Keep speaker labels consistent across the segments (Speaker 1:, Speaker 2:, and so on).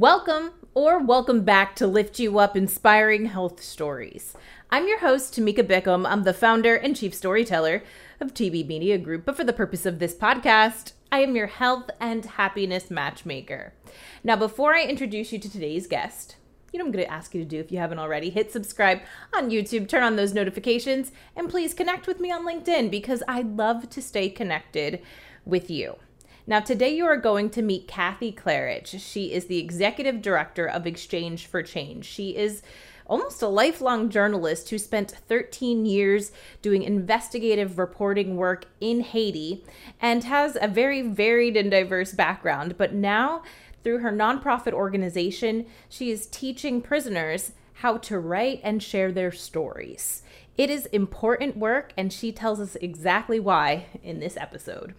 Speaker 1: Welcome or welcome back to Lift You Up Inspiring Health Stories. I'm your host, Tamika Bickham. I'm the founder and chief storyteller of TB Media Group, but for the purpose of this podcast, I am your health and happiness matchmaker. Now, before I introduce you to today's guest, you know I'm going to ask you to do if you haven't already. Hit subscribe on YouTube, turn on those notifications, and please connect with me on LinkedIn because I love to stay connected with you. Now, today you are going to meet Kathy Klarreich. She is the executive director of Exchange for Change. She is almost a lifelong journalist who spent 13 years doing investigative reporting work in Haiti and has a very varied and diverse background. But now, through her nonprofit organization, she is teaching prisoners how to write and share their stories. It is important work, and she tells us exactly why in this episode.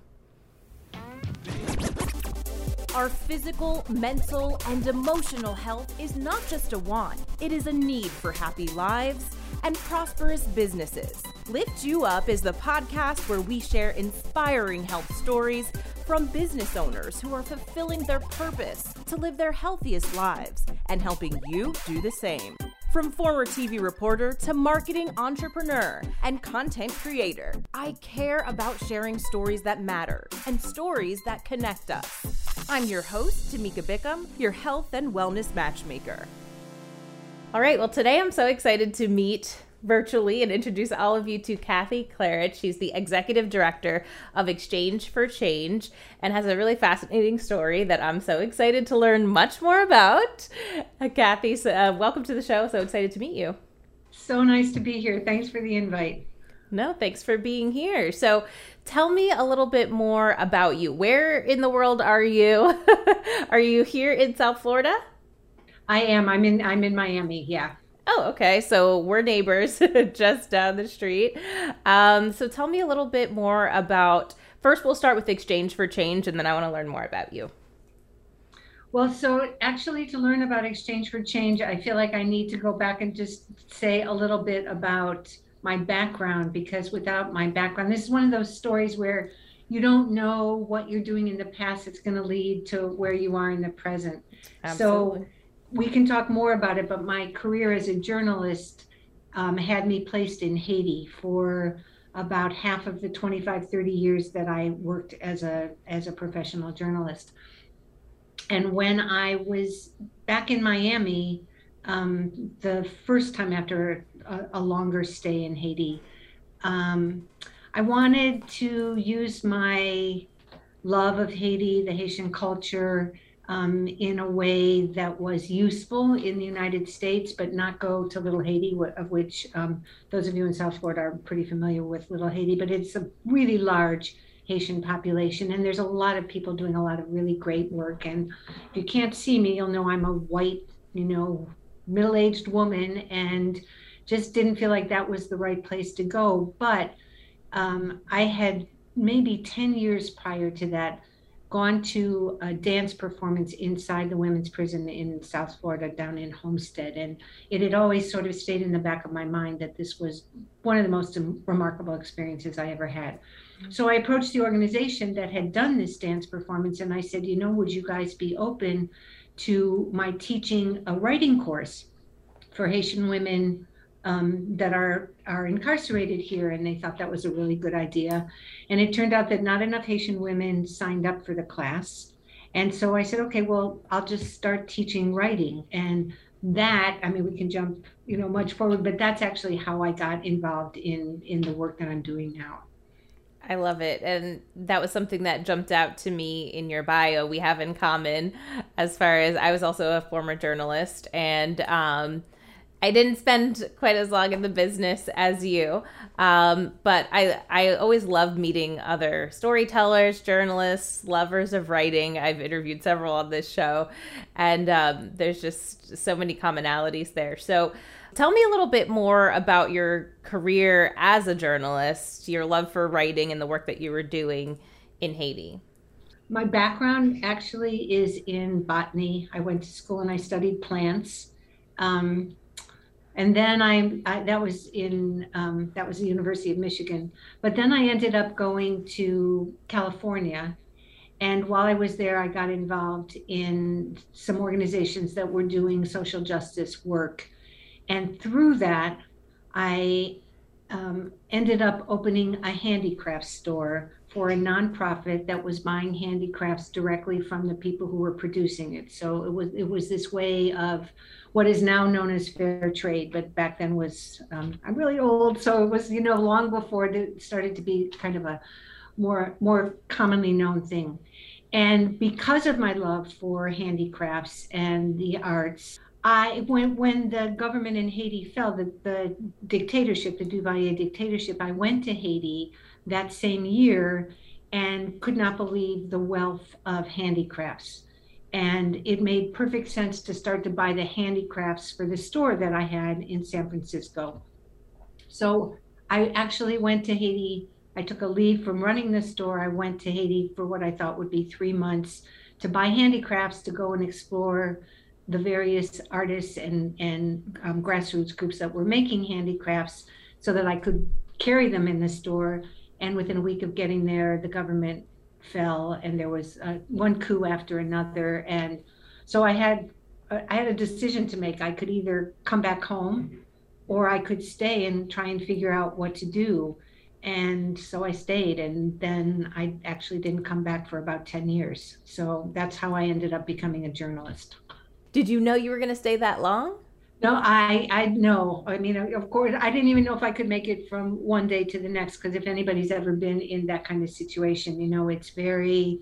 Speaker 1: Our physical, mental, and emotional health is not just a want, it is a need for happy lives and prosperous businesses. Lift You Up is the podcast where we share inspiring health stories from business owners who are fulfilling their purpose to live their healthiest lives and helping you do the same. From former TV reporter to marketing entrepreneur and content creator, I care about sharing stories that matter and stories that connect us. I'm your host, Tamika Bickham, your health and wellness matchmaker. All right, well, today I'm so excited to meet virtually and introduce all of you to Kathy Klarreich. She's the executive director of Exchange for Change and has a really fascinating story that I'm so excited to learn much more about. Uh, Kathy, so, uh, welcome to the show. So excited to meet you.
Speaker 2: So nice to be here. Thanks for the invite.
Speaker 1: No, thanks for being here. So, tell me a little bit more about you. Where in the world are you? are you here in South Florida?
Speaker 2: I am. I'm in I'm in Miami. Yeah.
Speaker 1: Oh, okay. So we're neighbors just down the street. Um, so tell me a little bit more about. First, we'll start with Exchange for Change, and then I want to learn more about you.
Speaker 2: Well, so actually, to learn about Exchange for Change, I feel like I need to go back and just say a little bit about my background because without my background, this is one of those stories where you don't know what you're doing in the past. It's going to lead to where you are in the present. Absolutely. So we can talk more about it, but my career as a journalist um, had me placed in Haiti for about half of the 25, 30 years that I worked as a as a professional journalist. And when I was back in Miami, um, the first time after a, a, longer stay in Haiti, um, I wanted to use my love of Haiti, the Haitian culture, um, in a way that was useful in the United States, but not go to Little Haiti, of which um, those of you in South Florida are pretty familiar with Little Haiti, but it's a really large Haitian population. And there's a lot of people doing a lot of really great work. And if you can't see me, you'll know I'm a white, you know, middle aged woman and just didn't feel like that was the right place to go. But um, I had maybe 10 years prior to that gone to a dance performance inside the women's prison in South Florida down in Homestead. And it had always sort of stayed in the back of my mind that this was one of the most remarkable experiences I ever had. So I approached the organization that had done this dance performance and I said, you know, would you guys be open to my teaching a writing course for Haitian women um, that are are incarcerated here, and they thought that was a really good idea. And it turned out that not enough Haitian women signed up for the class, and so I said, okay, well, I'll just start teaching writing, and that I mean, we can jump, you know, much forward, but that's actually how I got involved in in the work that I'm doing now.
Speaker 1: I love it. And that was something that jumped out to me in your bio. We have in common as far as I was also a former journalist and um, I didn't spend quite as long in the business as you, um, but I I always love meeting other storytellers, journalists, lovers of writing. I've interviewed several on this show, and um, there's just so many commonalities there. So, tell me a little bit more about your career as a journalist, your love for writing, and the work that you were doing in Haiti.
Speaker 2: My background actually is in botany. I went to school and I studied plants. Um, and then I, I that was in um, that was the University of Michigan. But then I ended up going to California, And while I was there, I got involved in some organizations that were doing social justice work. And through that, I um, ended up opening a handicraft store for a nonprofit that was buying handicrafts directly from the people who were producing it. So it was it was this way of what is now known as fair trade, but back then was um, I'm really old, so it was you know long before it started to be kind of a more more commonly known thing. And because of my love for handicrafts and the arts, I when when the government in Haiti fell, the, the dictatorship, the Duvalier dictatorship, I went to Haiti that same year and could not believe the wealth of handicrafts. And it made perfect sense to start to buy the handicrafts for the store that I had in San Francisco. So I actually went to Haiti. I took a leave from running the store. I went to Haiti for what I thought would be three months to buy handicrafts to go and explore the various artists and, and um, grassroots groups that were making handicrafts so that I could carry them in the store and within a week of getting there, the government fell, and there was uh, one coup after another. And so I had I had a decision to make. I could either come back home, or I could stay and try and figure out what to do. And so I stayed, and then I actually didn't come back for about ten years. So that's how I ended up becoming a journalist.
Speaker 1: Did you know you were going to stay that long?
Speaker 2: No, I I know. I mean, of course, I didn't even know if I could make it from one day to the next. Because if anybody's ever been in that kind of situation, you know, it's very,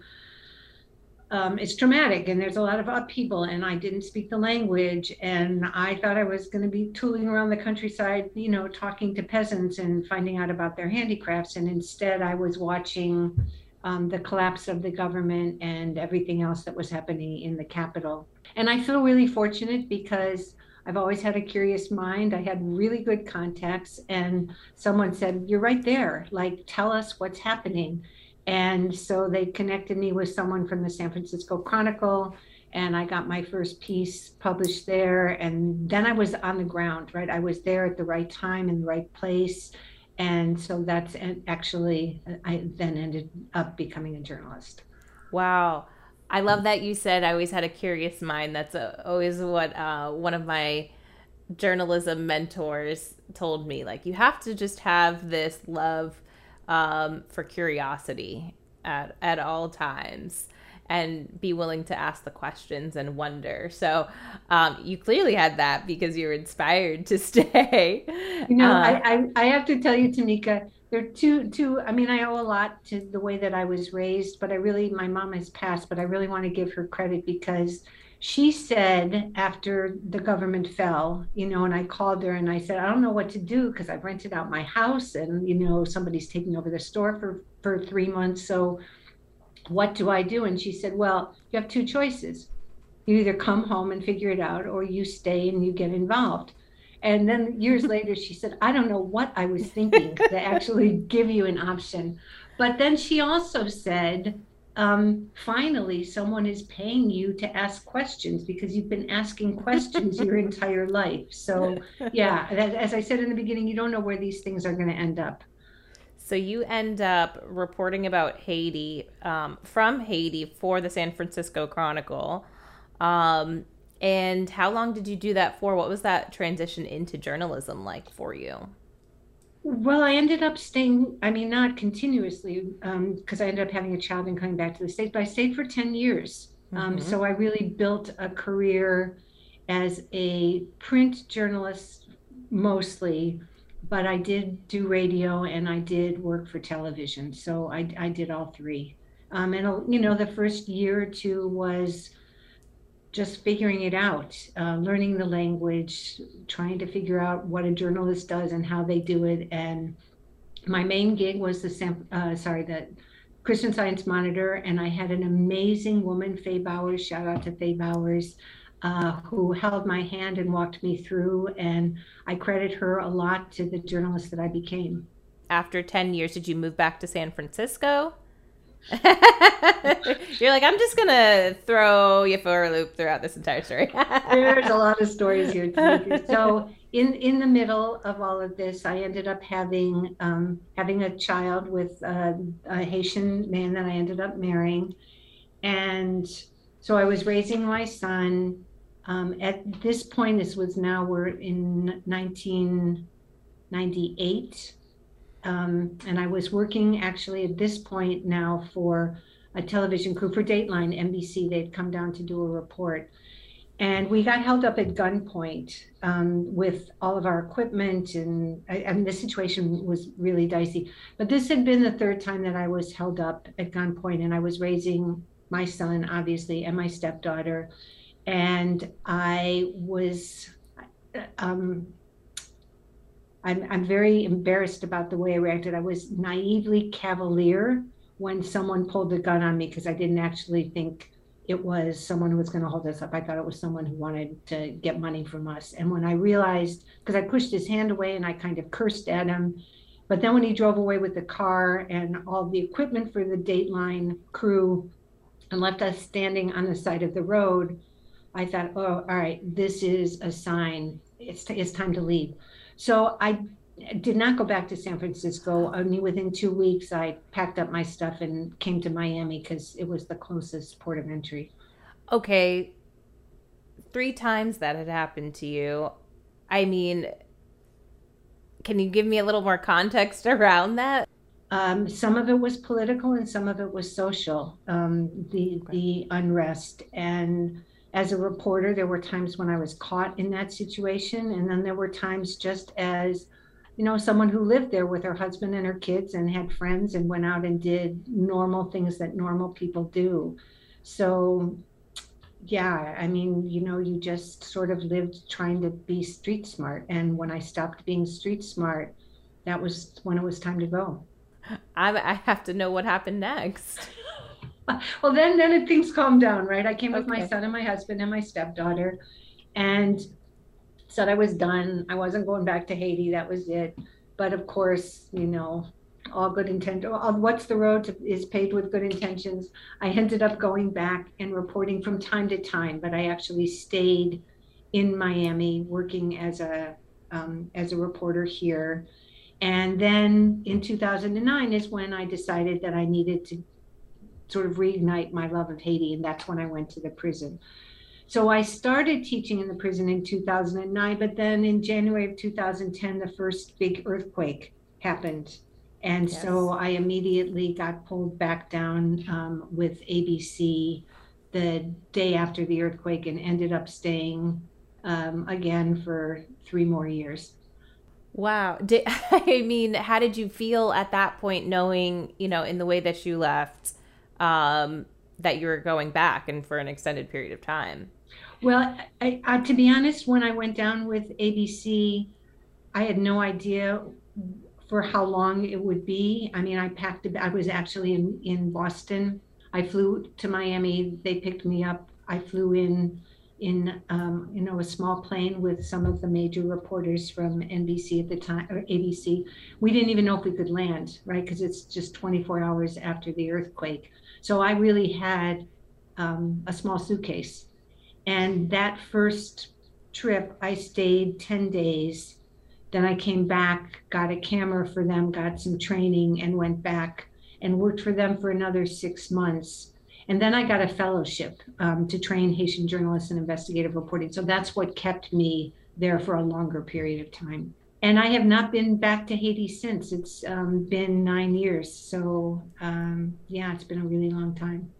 Speaker 2: um, it's traumatic, and there's a lot of upheaval. And I didn't speak the language, and I thought I was going to be tooling around the countryside, you know, talking to peasants and finding out about their handicrafts. And instead, I was watching um, the collapse of the government and everything else that was happening in the capital. And I feel really fortunate because I've always had a curious mind. I had really good contacts, and someone said, You're right there. Like, tell us what's happening. And so they connected me with someone from the San Francisco Chronicle, and I got my first piece published there. And then I was on the ground, right? I was there at the right time in the right place. And so that's actually, I then ended up becoming a journalist.
Speaker 1: Wow. I love that you said I always had a curious mind. That's a, always what uh, one of my journalism mentors told me. Like, you have to just have this love um, for curiosity at, at all times and be willing to ask the questions and wonder. So um, you clearly had that because you were inspired to stay.
Speaker 2: You know, uh, I, I, I have to tell you, Tamika, there are two two i mean i owe a lot to the way that i was raised but i really my mom has passed but i really want to give her credit because she said after the government fell you know and i called her and i said i don't know what to do because i've rented out my house and you know somebody's taking over the store for for three months so what do i do? And she said well you have two choices. You either come home and figure it out or you stay and you get involved and then years later, she said, I don't know what I was thinking to actually give you an option. But then she also said, um, finally, someone is paying you to ask questions because you've been asking questions your entire life. So, yeah, as I said in the beginning, you don't know where these things are going to end up.
Speaker 1: So you end up reporting about Haiti um, from Haiti for the San Francisco Chronicle. Um, and how long did you do that for? What was that transition into journalism like for you?
Speaker 2: Well, I ended up staying, I mean, not continuously, because um, I ended up having a child and coming back to the States, but I stayed for 10 years. Um, mm-hmm. so I really built a career as a print journalist mostly, but I did do radio and I did work for television. So I, I did all three. Um, and, you know, the first year or two was just figuring it out, uh, learning the language, trying to figure out what a journalist does and how they do it. And my main gig was the uh, sorry the Christian Science Monitor, and I had an amazing woman, Faye Bowers. Shout out to Faye Bowers. Uh, who held my hand and walked me through, and I credit her a lot to the journalist that I became.
Speaker 1: After 10 years, did you move back to San Francisco? You're like, I'm just gonna throw you for a loop throughout this entire story.
Speaker 2: There's a lot of stories here. so in in the middle of all of this, I ended up having um, having a child with a, a Haitian man that I ended up marrying, And so I was raising my son. Um, at this point, this was now we're in 1998. Um, and I was working actually at this point now for a television crew for Dateline NBC. They'd come down to do a report. And we got held up at gunpoint um, with all of our equipment, and I the situation was really dicey. But this had been the third time that I was held up at gunpoint, and I was raising my son, obviously, and my stepdaughter. And I was, um, I'm, I'm very embarrassed about the way I reacted. I was naively cavalier when someone pulled the gun on me because I didn't actually think it was someone who was going to hold us up. I thought it was someone who wanted to get money from us. And when I realized, because I pushed his hand away and I kind of cursed at him, but then when he drove away with the car and all the equipment for the Dateline crew and left us standing on the side of the road, I thought, oh, all right, this is a sign. It's, t- it's time to leave. So I did not go back to San Francisco. Only within two weeks, I packed up my stuff and came to Miami because it was the closest port of entry.
Speaker 1: Okay. Three times that had happened to you. I mean, can you give me a little more context around that?
Speaker 2: Um, some of it was political and some of it was social. Um, the okay. the unrest and as a reporter, there were times when I was caught in that situation, and then there were times just as you know, someone who lived there with her husband and her kids and had friends and went out and did normal things that normal people do. So, yeah, I mean, you know, you just sort of lived trying to be street smart. And when I stopped being street smart, that was when it was time to go.
Speaker 1: I, have to know what happened next.
Speaker 2: well, then, then things calmed down, right? I came with okay. my son and my husband and my stepdaughter, and said I was done. I wasn't going back to Haiti. That was it. But of course, you know, all good intent. What's the road to, is paved with good intentions. I ended up going back and reporting from time to time, but I actually stayed in Miami working as a um, as a reporter here. And then in 2009 is when I decided that I needed to sort of reignite my love of Haiti, and that's when I went to the prison. So I started teaching in the prison in 2009, but then in January of 2010, the first big earthquake happened. And yes. so I immediately got pulled back down um, with ABC the day after the earthquake and ended up staying um, again for three more years.
Speaker 1: Wow. Did, I mean, how did you feel at that point, knowing, you know, in the way that you left, um, that you were going back and for an extended period of time?
Speaker 2: Well, I, I, to be honest, when I went down with ABC, I had no idea for how long it would be. I mean, I packed. I was actually in in Boston. I flew to Miami. They picked me up. I flew in in um, you know a small plane with some of the major reporters from NBC at the time or ABC. We didn't even know if we could land, right? Because it's just 24 hours after the earthquake. So I really had um, a small suitcase and that first trip, I stayed 10 days. Then I came back, got a camera for them, got some training, and went back and worked for them for another six months. And then I got a fellowship um, to train Haitian journalists in investigative reporting. So that's what kept me there for a longer period of time. And I have not been back to Haiti since. It's um, been nine years. So, um, yeah, it's been a really long time.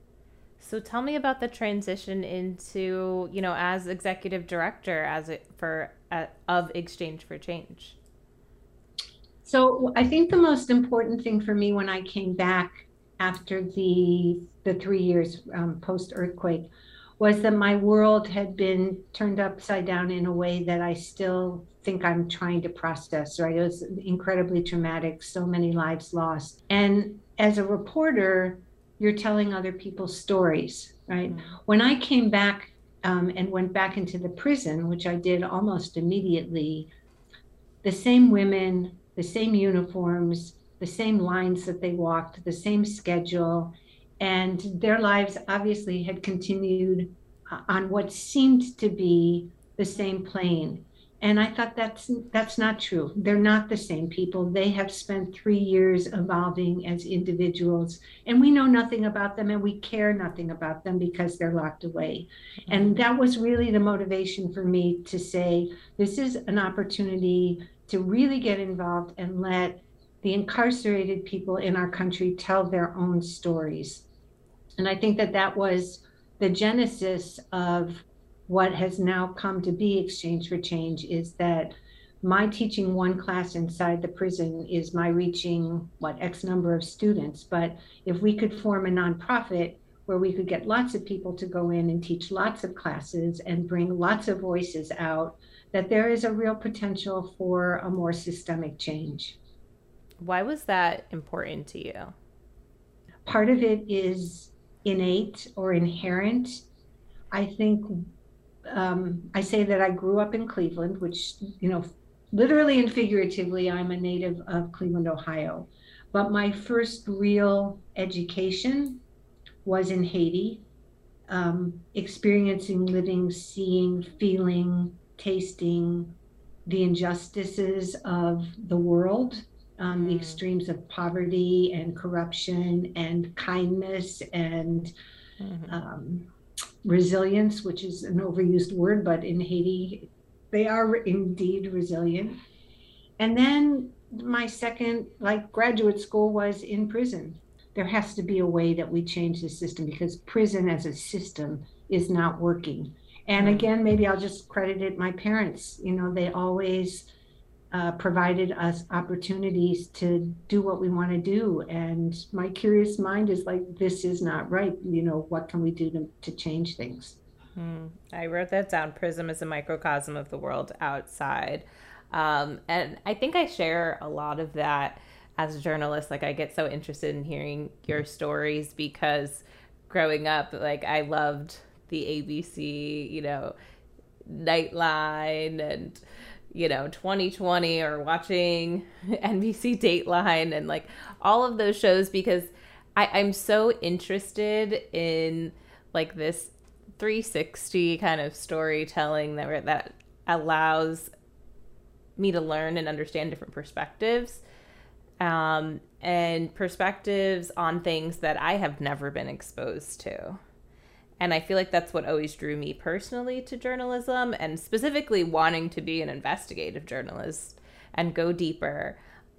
Speaker 1: So tell me about the transition into, you know, as executive director as it for uh, of Exchange for Change.
Speaker 2: So I think the most important thing for me when I came back after the the three years um, post earthquake was that my world had been turned upside down in a way that I still think I'm trying to process. Right, it was incredibly traumatic, so many lives lost, and as a reporter you're telling other people's stories, right? Mm-hmm. When I came back um, and went back into the prison, which I did almost immediately, the same women, the same uniforms, the same lines that they walked, the same schedule, and their lives obviously had continued uh, on what seemed to be the same plane. And I thought that's that's not true. They're not the same people. They have spent three years evolving as individuals, and we know nothing about them, and we care nothing about them because they're locked away. And that was really the motivation for me to say this is an opportunity to really get involved and let the incarcerated people in our country tell their own stories. And I think that that was the genesis of what has now come to be Exchange for Change is that my teaching one class inside the prison is my reaching what X number of students. But if we could form a nonprofit where we could get lots of people to go in and teach lots of classes and bring lots of voices out, that there is a real potential for a more systemic change.
Speaker 1: Why was that important to you?
Speaker 2: Part of it is innate or inherent. I think um, I say that I grew up in Cleveland, which, you know, literally and figuratively, I'm a native of Cleveland, Ohio. But my first real education was in Haiti, um, experiencing, living, seeing, feeling, tasting the injustices of the world, um, the mm. extremes of poverty and corruption and kindness and mm-hmm. um, resilience, which is an overused word, but in Haiti, they are indeed resilient. And then my second, like graduate school, was in prison. There has to be a way that we change the system because prison as a system is not working. And hmm. again, maybe I'll just credit it my parents. You know, they always uh, provided us opportunities to do what we want to do. And my curious mind is like, this is not right. You know, what can we do to, to change things?
Speaker 1: Hmm. I wrote that down. Prism is a microcosm of the world outside. Um, and I think I share a lot of that as a journalist. Like, I get so interested in hearing your stories because growing up, like, I loved the ABC, you know, Nightline and you know 2020 or watching NBC Dateline and like all of those shows because I, I'm so interested in like this 360 kind of storytelling that that allows me to learn and understand different perspectives um, and perspectives on things that I have never been exposed to. And I feel like that's what always drew me personally to journalism and specifically wanting to be an investigative journalist and go deeper.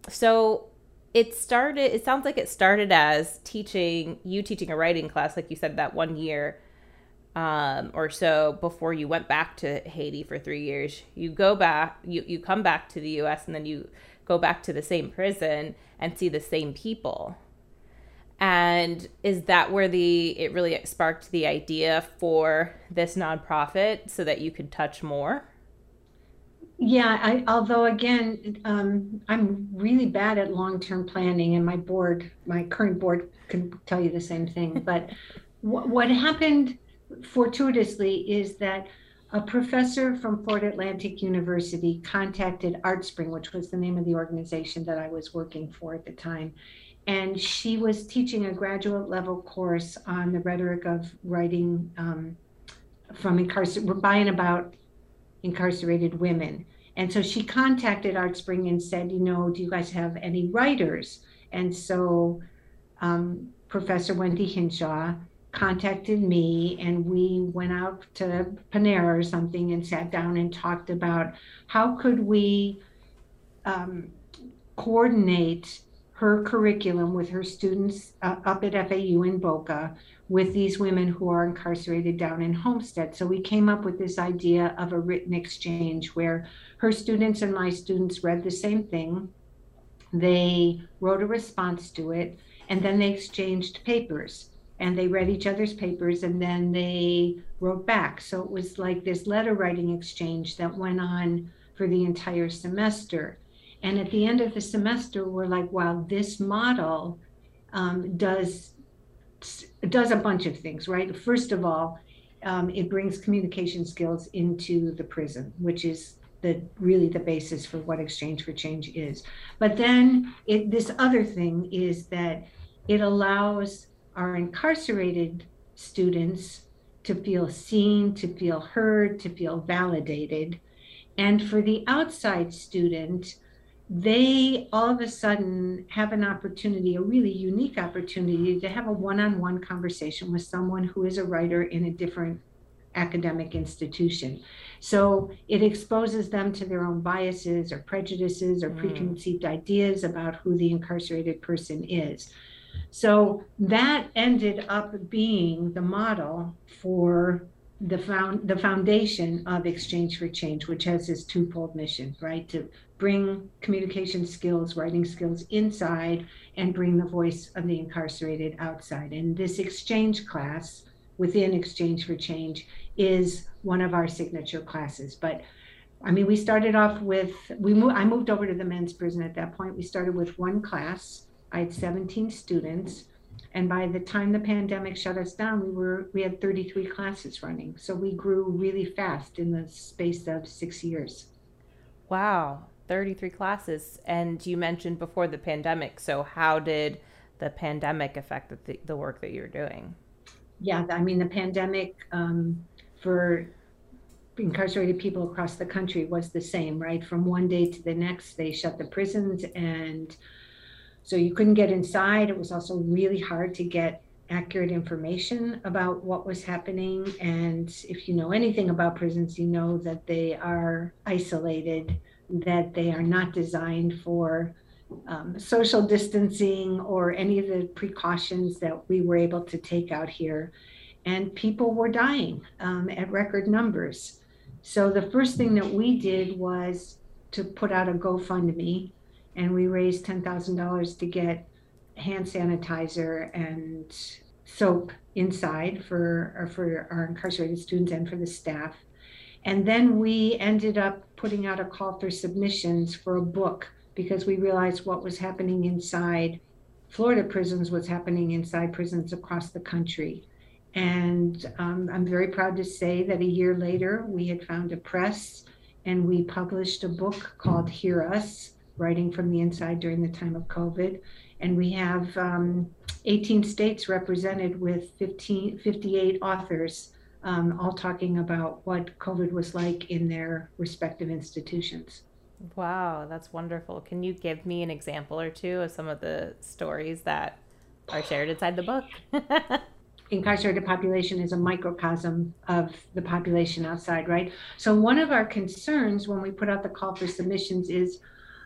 Speaker 1: So it started, it sounds like it started as teaching, you teaching a writing class, like you said, that one year um, or so before you went back to Haiti for three years. You go back, you, you come back to the US and then you go back to the same prison and see the same people and is that where the it really sparked the idea for this nonprofit so that you could touch more?
Speaker 2: Yeah, I, although again, um, I'm really bad at long-term planning, and my board, my current board, can tell you the same thing. But w- what happened fortuitously is that a professor from Florida Atlantic University contacted ArtSpring, which was the name of the organization that I was working for at the time, and she was teaching a graduate level course on the rhetoric of writing um, from incarcerated by and about incarcerated women. And so she contacted ArtSpring and said, you know, do you guys have any writers? And so um, Professor Wendy Hinshaw contacted me and we went out to Panera or something and sat down and talked about how could we um, coordinate her curriculum with her students uh, up at FAU in Boca with these women who are incarcerated down in Homestead. So we came up with this idea of a written exchange where her students and my students read the same thing. They wrote a response to it, and then they exchanged papers. And they read each other's papers and then they wrote back. So it was like this letter writing exchange that went on for the entire semester. And at the end of the semester, we're like, wow, this model um, does does a bunch of things, right? First of all, um, it brings communication skills into the prison, which is the really the basis for what exchange for change is. But then it, this other thing is that it allows our incarcerated students to feel seen, to feel heard, to feel validated, And for the outside student, they all of a sudden have an opportunity, a really unique opportunity to have a one on one conversation with someone who is a writer in a different academic institution. So it exposes them to their own biases or prejudices or mm. preconceived ideas about who the incarcerated person is. So that ended up being the model for the found the foundation of Exchange for Change, which has this twofold mission, right? To bring communication skills, writing skills inside and bring the voice of the incarcerated outside. And this exchange class within Exchange for Change is one of our signature classes. But I mean, we started off with we moved. I moved over to the men's prison at that point. We started with one class. I had 17 students, and by the time the pandemic shut us down, we were we had 33 classes running. So we grew really fast in the space of six years.
Speaker 1: Wow, 33 classes. And you mentioned before the pandemic. So how did the pandemic affect the, the work that you're doing?
Speaker 2: Yeah, I mean, the pandemic um, for incarcerated people across the country was the same, right? From one day to the next, they shut the prisons and so you couldn't get inside. It was also really hard to get accurate information about what was happening. And if you know anything about prisons, you know that they are isolated, that they are not designed for um, social distancing or any of the precautions that we were able to take out here. And people were dying um, at record numbers. So the first thing that we did was to put out a GoFundMe and we raised $10,000 to get hand sanitizer and soap inside for for our incarcerated students and for the staff. And then we ended up putting out a call for submissions for a book because we realized what was happening inside Florida prisons was happening inside prisons across the country. And um, I'm very proud to say that a year later, we had found a press and we published a book called Hear Us writing from the inside during the time of COVID. And we have um, 18 states represented with 15, 58 authors, um, all talking about what COVID was like in their respective institutions.
Speaker 1: Wow, that's wonderful. Can you give me an example or two of some of the stories that are shared inside the book?
Speaker 2: incarcerated population is a microcosm of the population outside, right? So, one of our concerns when we put out the call for submissions is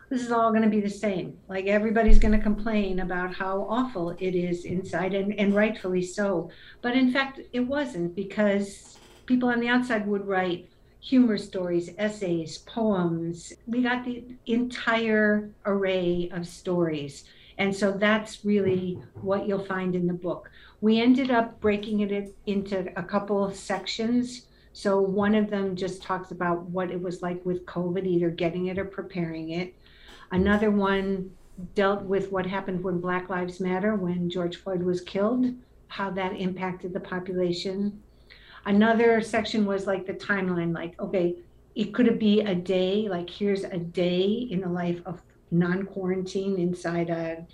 Speaker 2: this is all going to be the same. Like everybody's going to complain about how awful it is inside, and, and rightfully so. But in fact, it wasn't because people on the outside would write humor stories, essays, poems. We got the entire array of stories. And so that's really what you'll find in the book. We ended up breaking it into a couple of sections. So one of them just talks about what it was like with COVID, either getting it or preparing it. Another one dealt with what happened when Black Lives Matter, when George Floyd was killed, how that impacted the population. Another section was like the timeline, like, okay, it could be a day, like here's a day in the life of non quarantine inside a,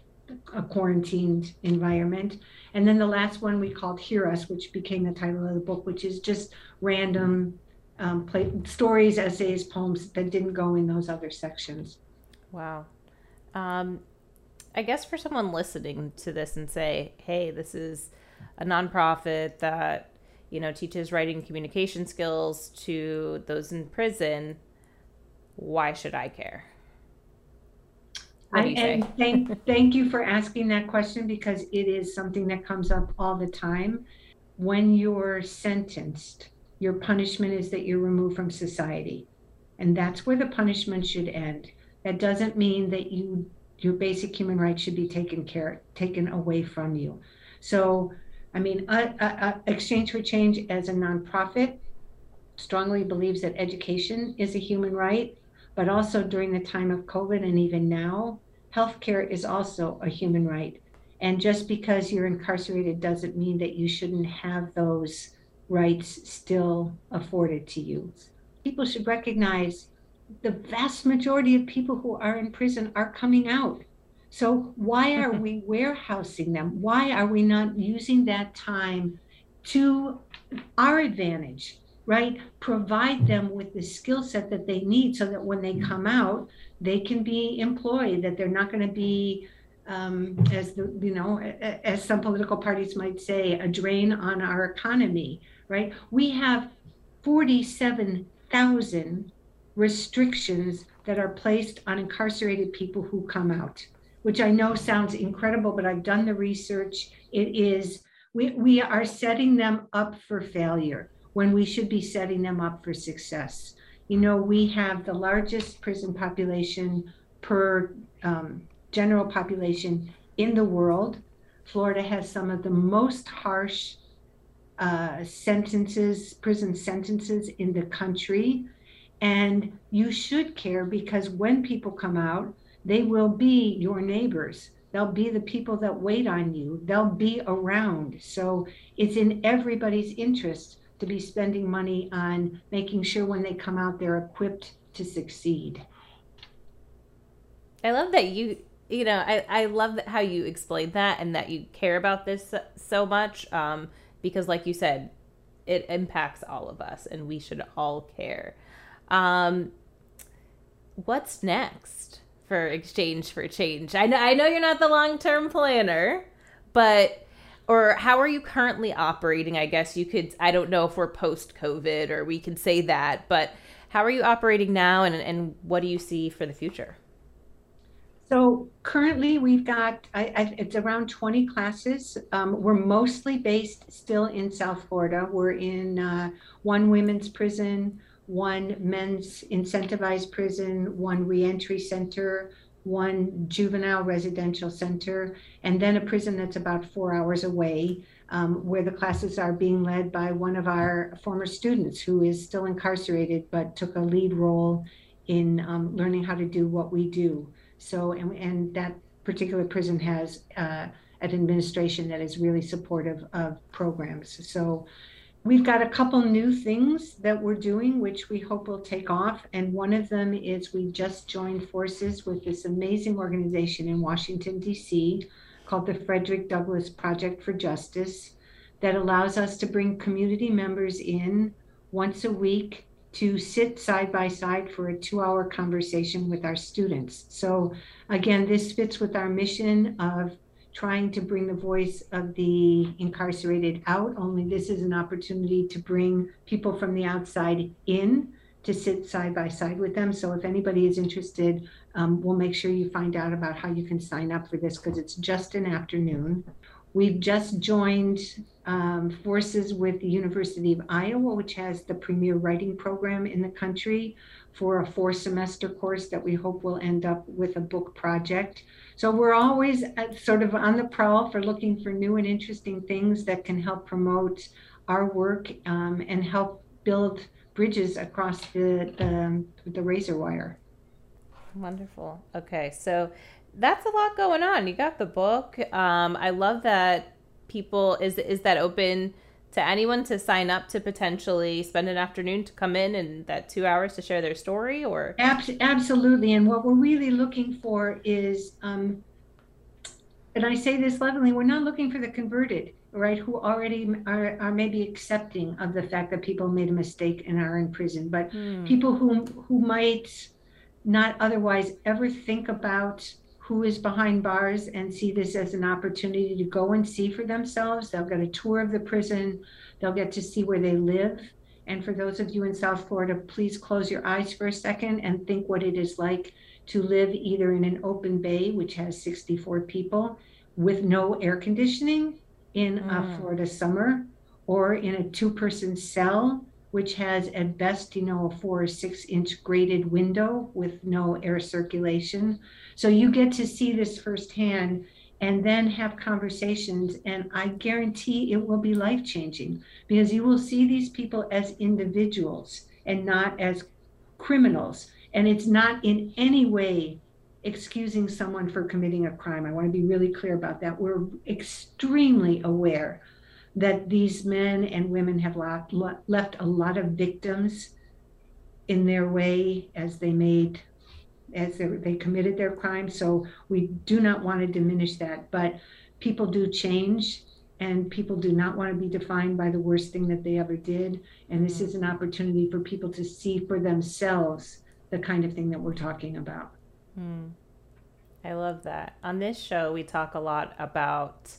Speaker 2: a quarantined environment. And then the last one we called Hear Us, which became the title of the book, which is just random um, play, stories, essays, poems that didn't go in those other sections.
Speaker 1: Wow. Um, I guess for someone listening to this and say, hey, this is a nonprofit that, you know, teaches writing communication skills to those in prison, why should I care?
Speaker 2: I, and thank, thank you for asking that question because it is something that comes up all the time. When you're sentenced, your punishment is that you're removed from society. And that's where the punishment should end. That doesn't mean that you your basic human rights should be taken care taken away from you. So, I mean, uh, uh, Exchange for Change as a nonprofit strongly believes that education is a human right, but also during the time of COVID and even now, healthcare is also a human right. And just because you're incarcerated doesn't mean that you shouldn't have those rights still afforded to you. People should recognize the vast majority of people who are in prison are coming out. So why are we warehousing them? Why are we not using that time to our advantage? right? Provide them with the skill set that they need so that when they come out, they can be employed, that they're not going to be, um, as the, you know, as some political parties might say, a drain on our economy, right? We have 47,000 restrictions that are placed on incarcerated people who come out, which I know sounds incredible, but I've done the research. It is, we, we are setting them up for failure when we should be setting them up for success. You know, we have the largest prison population per um, general population in the world. Florida has some of the most harsh uh, sentences, prison sentences in the country. And you should care because when people come out, they will be your neighbors. They'll be the people that wait on you. They'll be around. So it's in everybody's interest to be spending money on making sure when they come out, they're equipped to succeed.
Speaker 1: I love that you, you know, I, I love how you explained that and that you care about this so much. Um, because, like you said, it impacts all of us and we should all care. Um, what's next for Exchange for Change? I know, I know you're not the long term planner, but or how are you currently operating? I guess you could. I don't know if we're post COVID or we can say that, but how are you operating now, and and what do you see for the future?
Speaker 2: So currently, we've got I, I, it's around 20 classes. Um, we're mostly based still in South Florida. We're in uh, one women's prison, one men's incentivized prison, one reentry center, one juvenile residential center, and then a prison that's about four hours away, um, where the classes are being led by one of our former students who is still incarcerated but took a lead role in um, learning how to do what we do. So, and, and that particular prison has uh, an administration that is really supportive of programs. So, We've got a couple new things that we're doing, which we hope will take off. And one of them is we just joined forces with this amazing organization in Washington, D.C., called the Frederick Douglass Project for Justice, that allows us to bring community members in once a week to sit side by side for a two hour conversation with our students. So, again, this fits with our mission of trying to bring the voice of the incarcerated out, only this is an opportunity to bring people from the outside in to sit side by side with them. So if anybody is interested, um, we'll make sure you find out about how you can sign up for this because it's just an afternoon. We've just joined um, forces with the University of Iowa, which has the premier writing program in the country for a four semester course that we hope will end up with a book project. So we're always sort of on the prowl for looking for new and interesting things that can help promote our work um, and help build bridges across the, the, the razor wire.
Speaker 1: Wonderful. Okay, so that's a lot going on. You got the book. Um, I love that people is is that open to anyone to sign up to potentially spend an afternoon to come in and that two hours to share their story or?
Speaker 2: Absolutely. And what we're really looking for is um, and i say this lovingly we're not looking for the converted right who already are, are maybe accepting of the fact that people made a mistake and are in prison. But hmm. people who who might not otherwise ever think about who is behind bars and see this as an opportunity to go and see for themselves. They'll get a tour of the prison, they'll get to see where they live. And for those of you in South Florida, please close your eyes for a second and think what it is like to live either in an open bay, which has 64 people, with no air conditioning in mm. a Florida summer, or in a two person cell which has at best, you know, a four or six inch grated window with no air circulation. So you get to see this firsthand and then have conversations. And I guarantee it will be life changing because you will see these people as individuals and not as criminals. And it's not in any way excusing someone for committing a crime. I want to be really clear about that. We're extremely aware that these men and women have left a lot of victims in their way as they made as they, they committed their crimes so we do not want to diminish that but people do change and people do not want to be defined by the worst thing that they ever did. And this mm. is an opportunity for people to see for themselves the kind of thing that we're talking about. Mm.
Speaker 1: I love that. On this show, we talk a lot about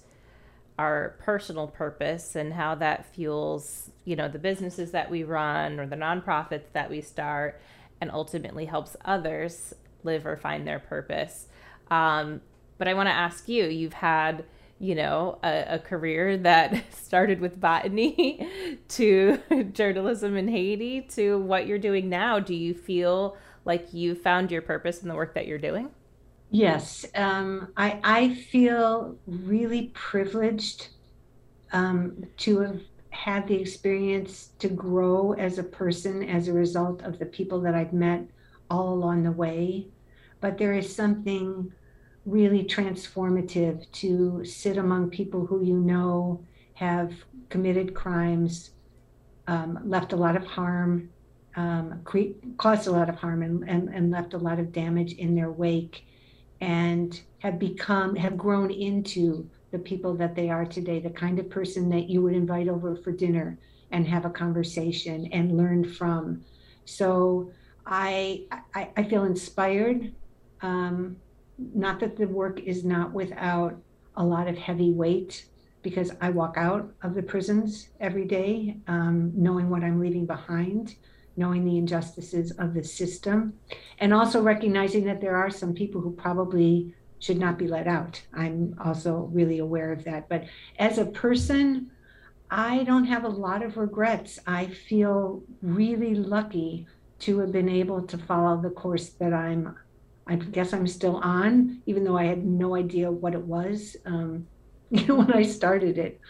Speaker 1: our personal purpose and how that fuels, you know, the businesses that we run or the nonprofits that we start and ultimately helps others live or find their purpose. Um, but I want to ask you, you've had, you know, a, a career that started with botany to journalism in Haiti to what you're doing now. Do you feel like you found your purpose in the work that you're doing?
Speaker 2: Yes, um, I, I feel really privileged um, to have had the experience to grow as a person as a result of the people that I've met all along the way. But there is something really transformative to sit among people who you know have committed crimes, um, left a lot of harm, um, cre- caused a lot of harm, and, and, and left a lot of damage in their wake and have become have grown into the people that they are today the kind of person that you would invite over for dinner and have a conversation and learn from. So i i, I feel inspired. Um, not that the work is not without a lot of heavy weight because i walk out of the prisons every day um, knowing what i'm leaving behind knowing the injustices of the system, and also recognizing that there are some people who probably should not be let out. I'm also really aware of that. But as a person, I don't have a lot of regrets. I feel really lucky to have been able to follow the course that I'm, I guess I'm still on, even though I had no idea what it was, um, when I started it.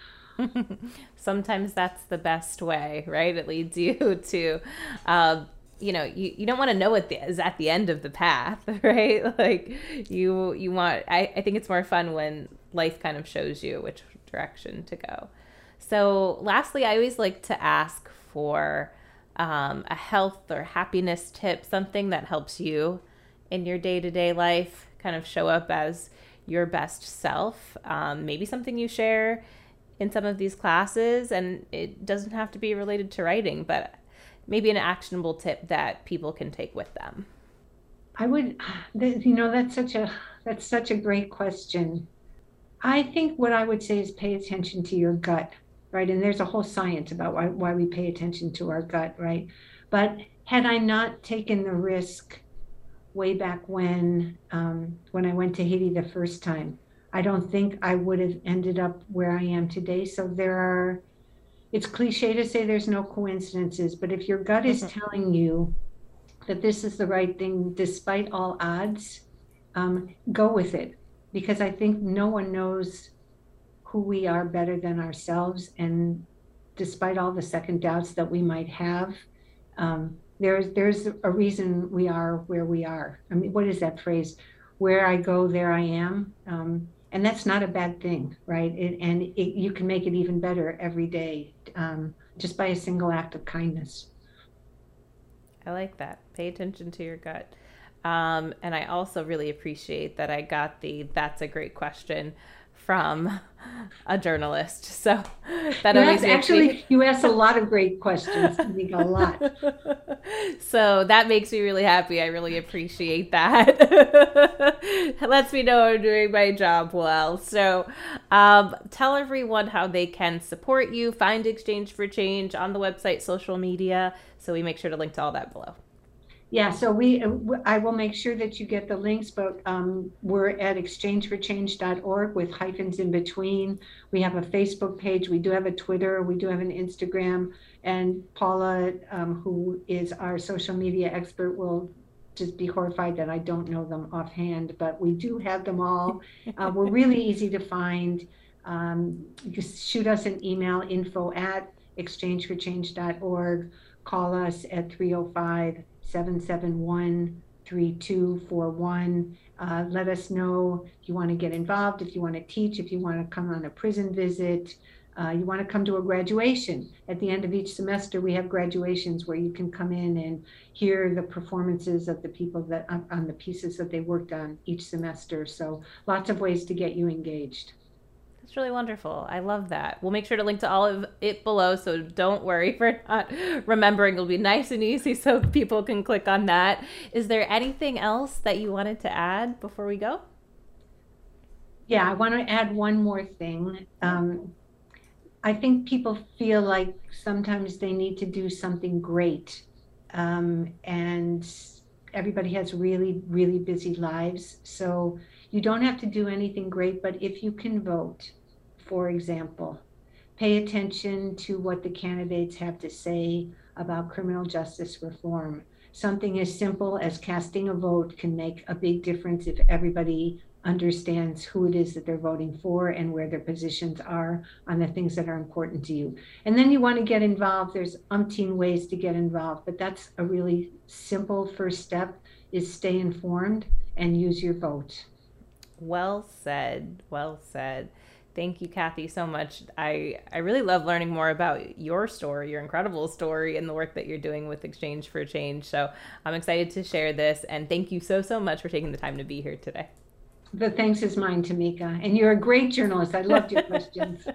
Speaker 1: Sometimes that's the best way, right? It leads you to, um, you know, you, you don't want to know what the, is at the end of the path, right? Like you you want. I, I think it's more fun when life kind of shows you which direction to go. So, lastly, I always like to ask for um, a health or happiness tip, something that helps you in your day to day life, kind of show up as your best self. Um, maybe something you share in some of these classes and it doesn't have to be related to writing but maybe an actionable tip that people can take with them.
Speaker 2: I would you know that's such a that's such a great question. I think what i would say is pay attention to your gut right? And there's a whole science about why, why we pay attention to our gut right? But had i not taken the risk way back when um, when i went to haiti the first time I don't think I would have ended up where I am today. So there are, it's cliche to say there's no coincidences, but if your gut is mm-hmm. telling you that this is the right thing despite all odds, um, go with it. Because I think no one knows who we are better than ourselves. And despite all the second doubts that we might have, um, there's there's a reason we are where we are. I mean, what is that phrase? Where I go, there I am. Um, and that's not a bad thing, right? It, and it, you can make it even better every day um, just by a single act of kindness.
Speaker 1: I like that. Pay attention to your gut. Um, and I also really appreciate that I got the that's a great question from a journalist. So
Speaker 2: that you always actually me... you ask a lot of great questions. I think a lot.
Speaker 1: so that makes me really happy. I really appreciate that. It lets me know I'm doing my job well. So um, tell everyone how they can support you, find Exchange for Change on the website, social media. So we make sure to link to all that below.
Speaker 2: Yeah, so we, I will make sure that you get the links, but um, we're at exchangeforchange.org with hyphens in between. We have a Facebook page, we do have a Twitter, we do have an Instagram, and Paula, um, who is our social media expert, will just be horrified that I don't know them offhand, but we do have them all. Uh, we're really easy to find. Um, you shoot us an email, info at exchangeforchange.org. Call us at 305 771 3241. Uh, let us know if you want to get involved, if you want to teach, if you want to come on a prison visit, uh, you want to come to a graduation. At the end of each semester, we have graduations where you can come in and hear the performances of the people that on the pieces that they worked on each semester. So lots of ways to get you engaged.
Speaker 1: That's really wonderful. I love that. We'll make sure to link to all of it below, so don't worry for not remembering. It'll be nice and easy so people can click on that. Is there anything else that you wanted to add before we go?
Speaker 2: Yeah, I want to add one more thing. Um, I think people feel like sometimes they need to do something great. Um, and everybody has really, really busy lives. So you don't have to do anything great, but if you can vote, for example, pay attention to what the candidates have to say about criminal justice reform. Something as simple as casting a vote can make a big difference if everybody understands who it is that they're voting for and where their positions are on the things that are important to you. And then you want to get involved. There's umpteen ways to get involved, but that's a really simple first step is stay informed and use your vote.
Speaker 1: Well said. Well said. Thank you, Kathy, so much. I, I really love learning more about your story, your incredible story, and the work that you're doing with Exchange for Change. So I'm excited to share this. And thank you so, so much for taking the time to be here today.
Speaker 2: The thanks is mine, Tamika. And you're a great journalist. I loved your questions.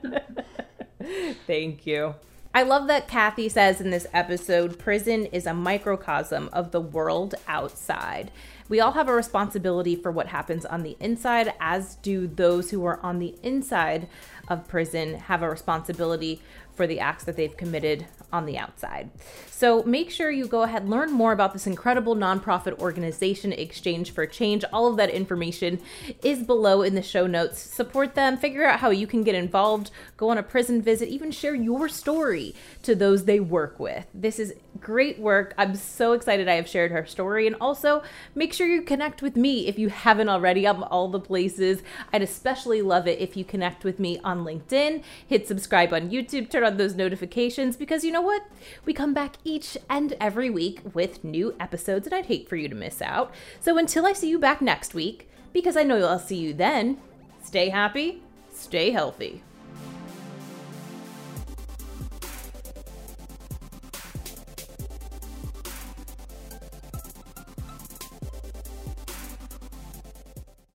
Speaker 1: Thank you. I love that Kathy says in this episode prison is a microcosm of the world outside. We all have a responsibility for what happens on the inside, as do those who are on the inside of prison have a responsibility for the acts that they've committed on the outside. So make sure you go ahead and learn more about this incredible nonprofit organization Exchange for Change. All of that information is below in the show notes. Support them, figure out how you can get involved, go on a prison visit, even share your story to those they work with. This is great work. I'm so excited I have shared her story and also make sure you connect with me if you haven't already. I'm all the places. I'd especially love it if you connect with me on LinkedIn, hit subscribe on YouTube, turn on those notifications because you know what? We come back each and every week with new episodes, and I'd hate for you to miss out. So until I see you back next week, because I know I'll see you then, stay happy, stay healthy.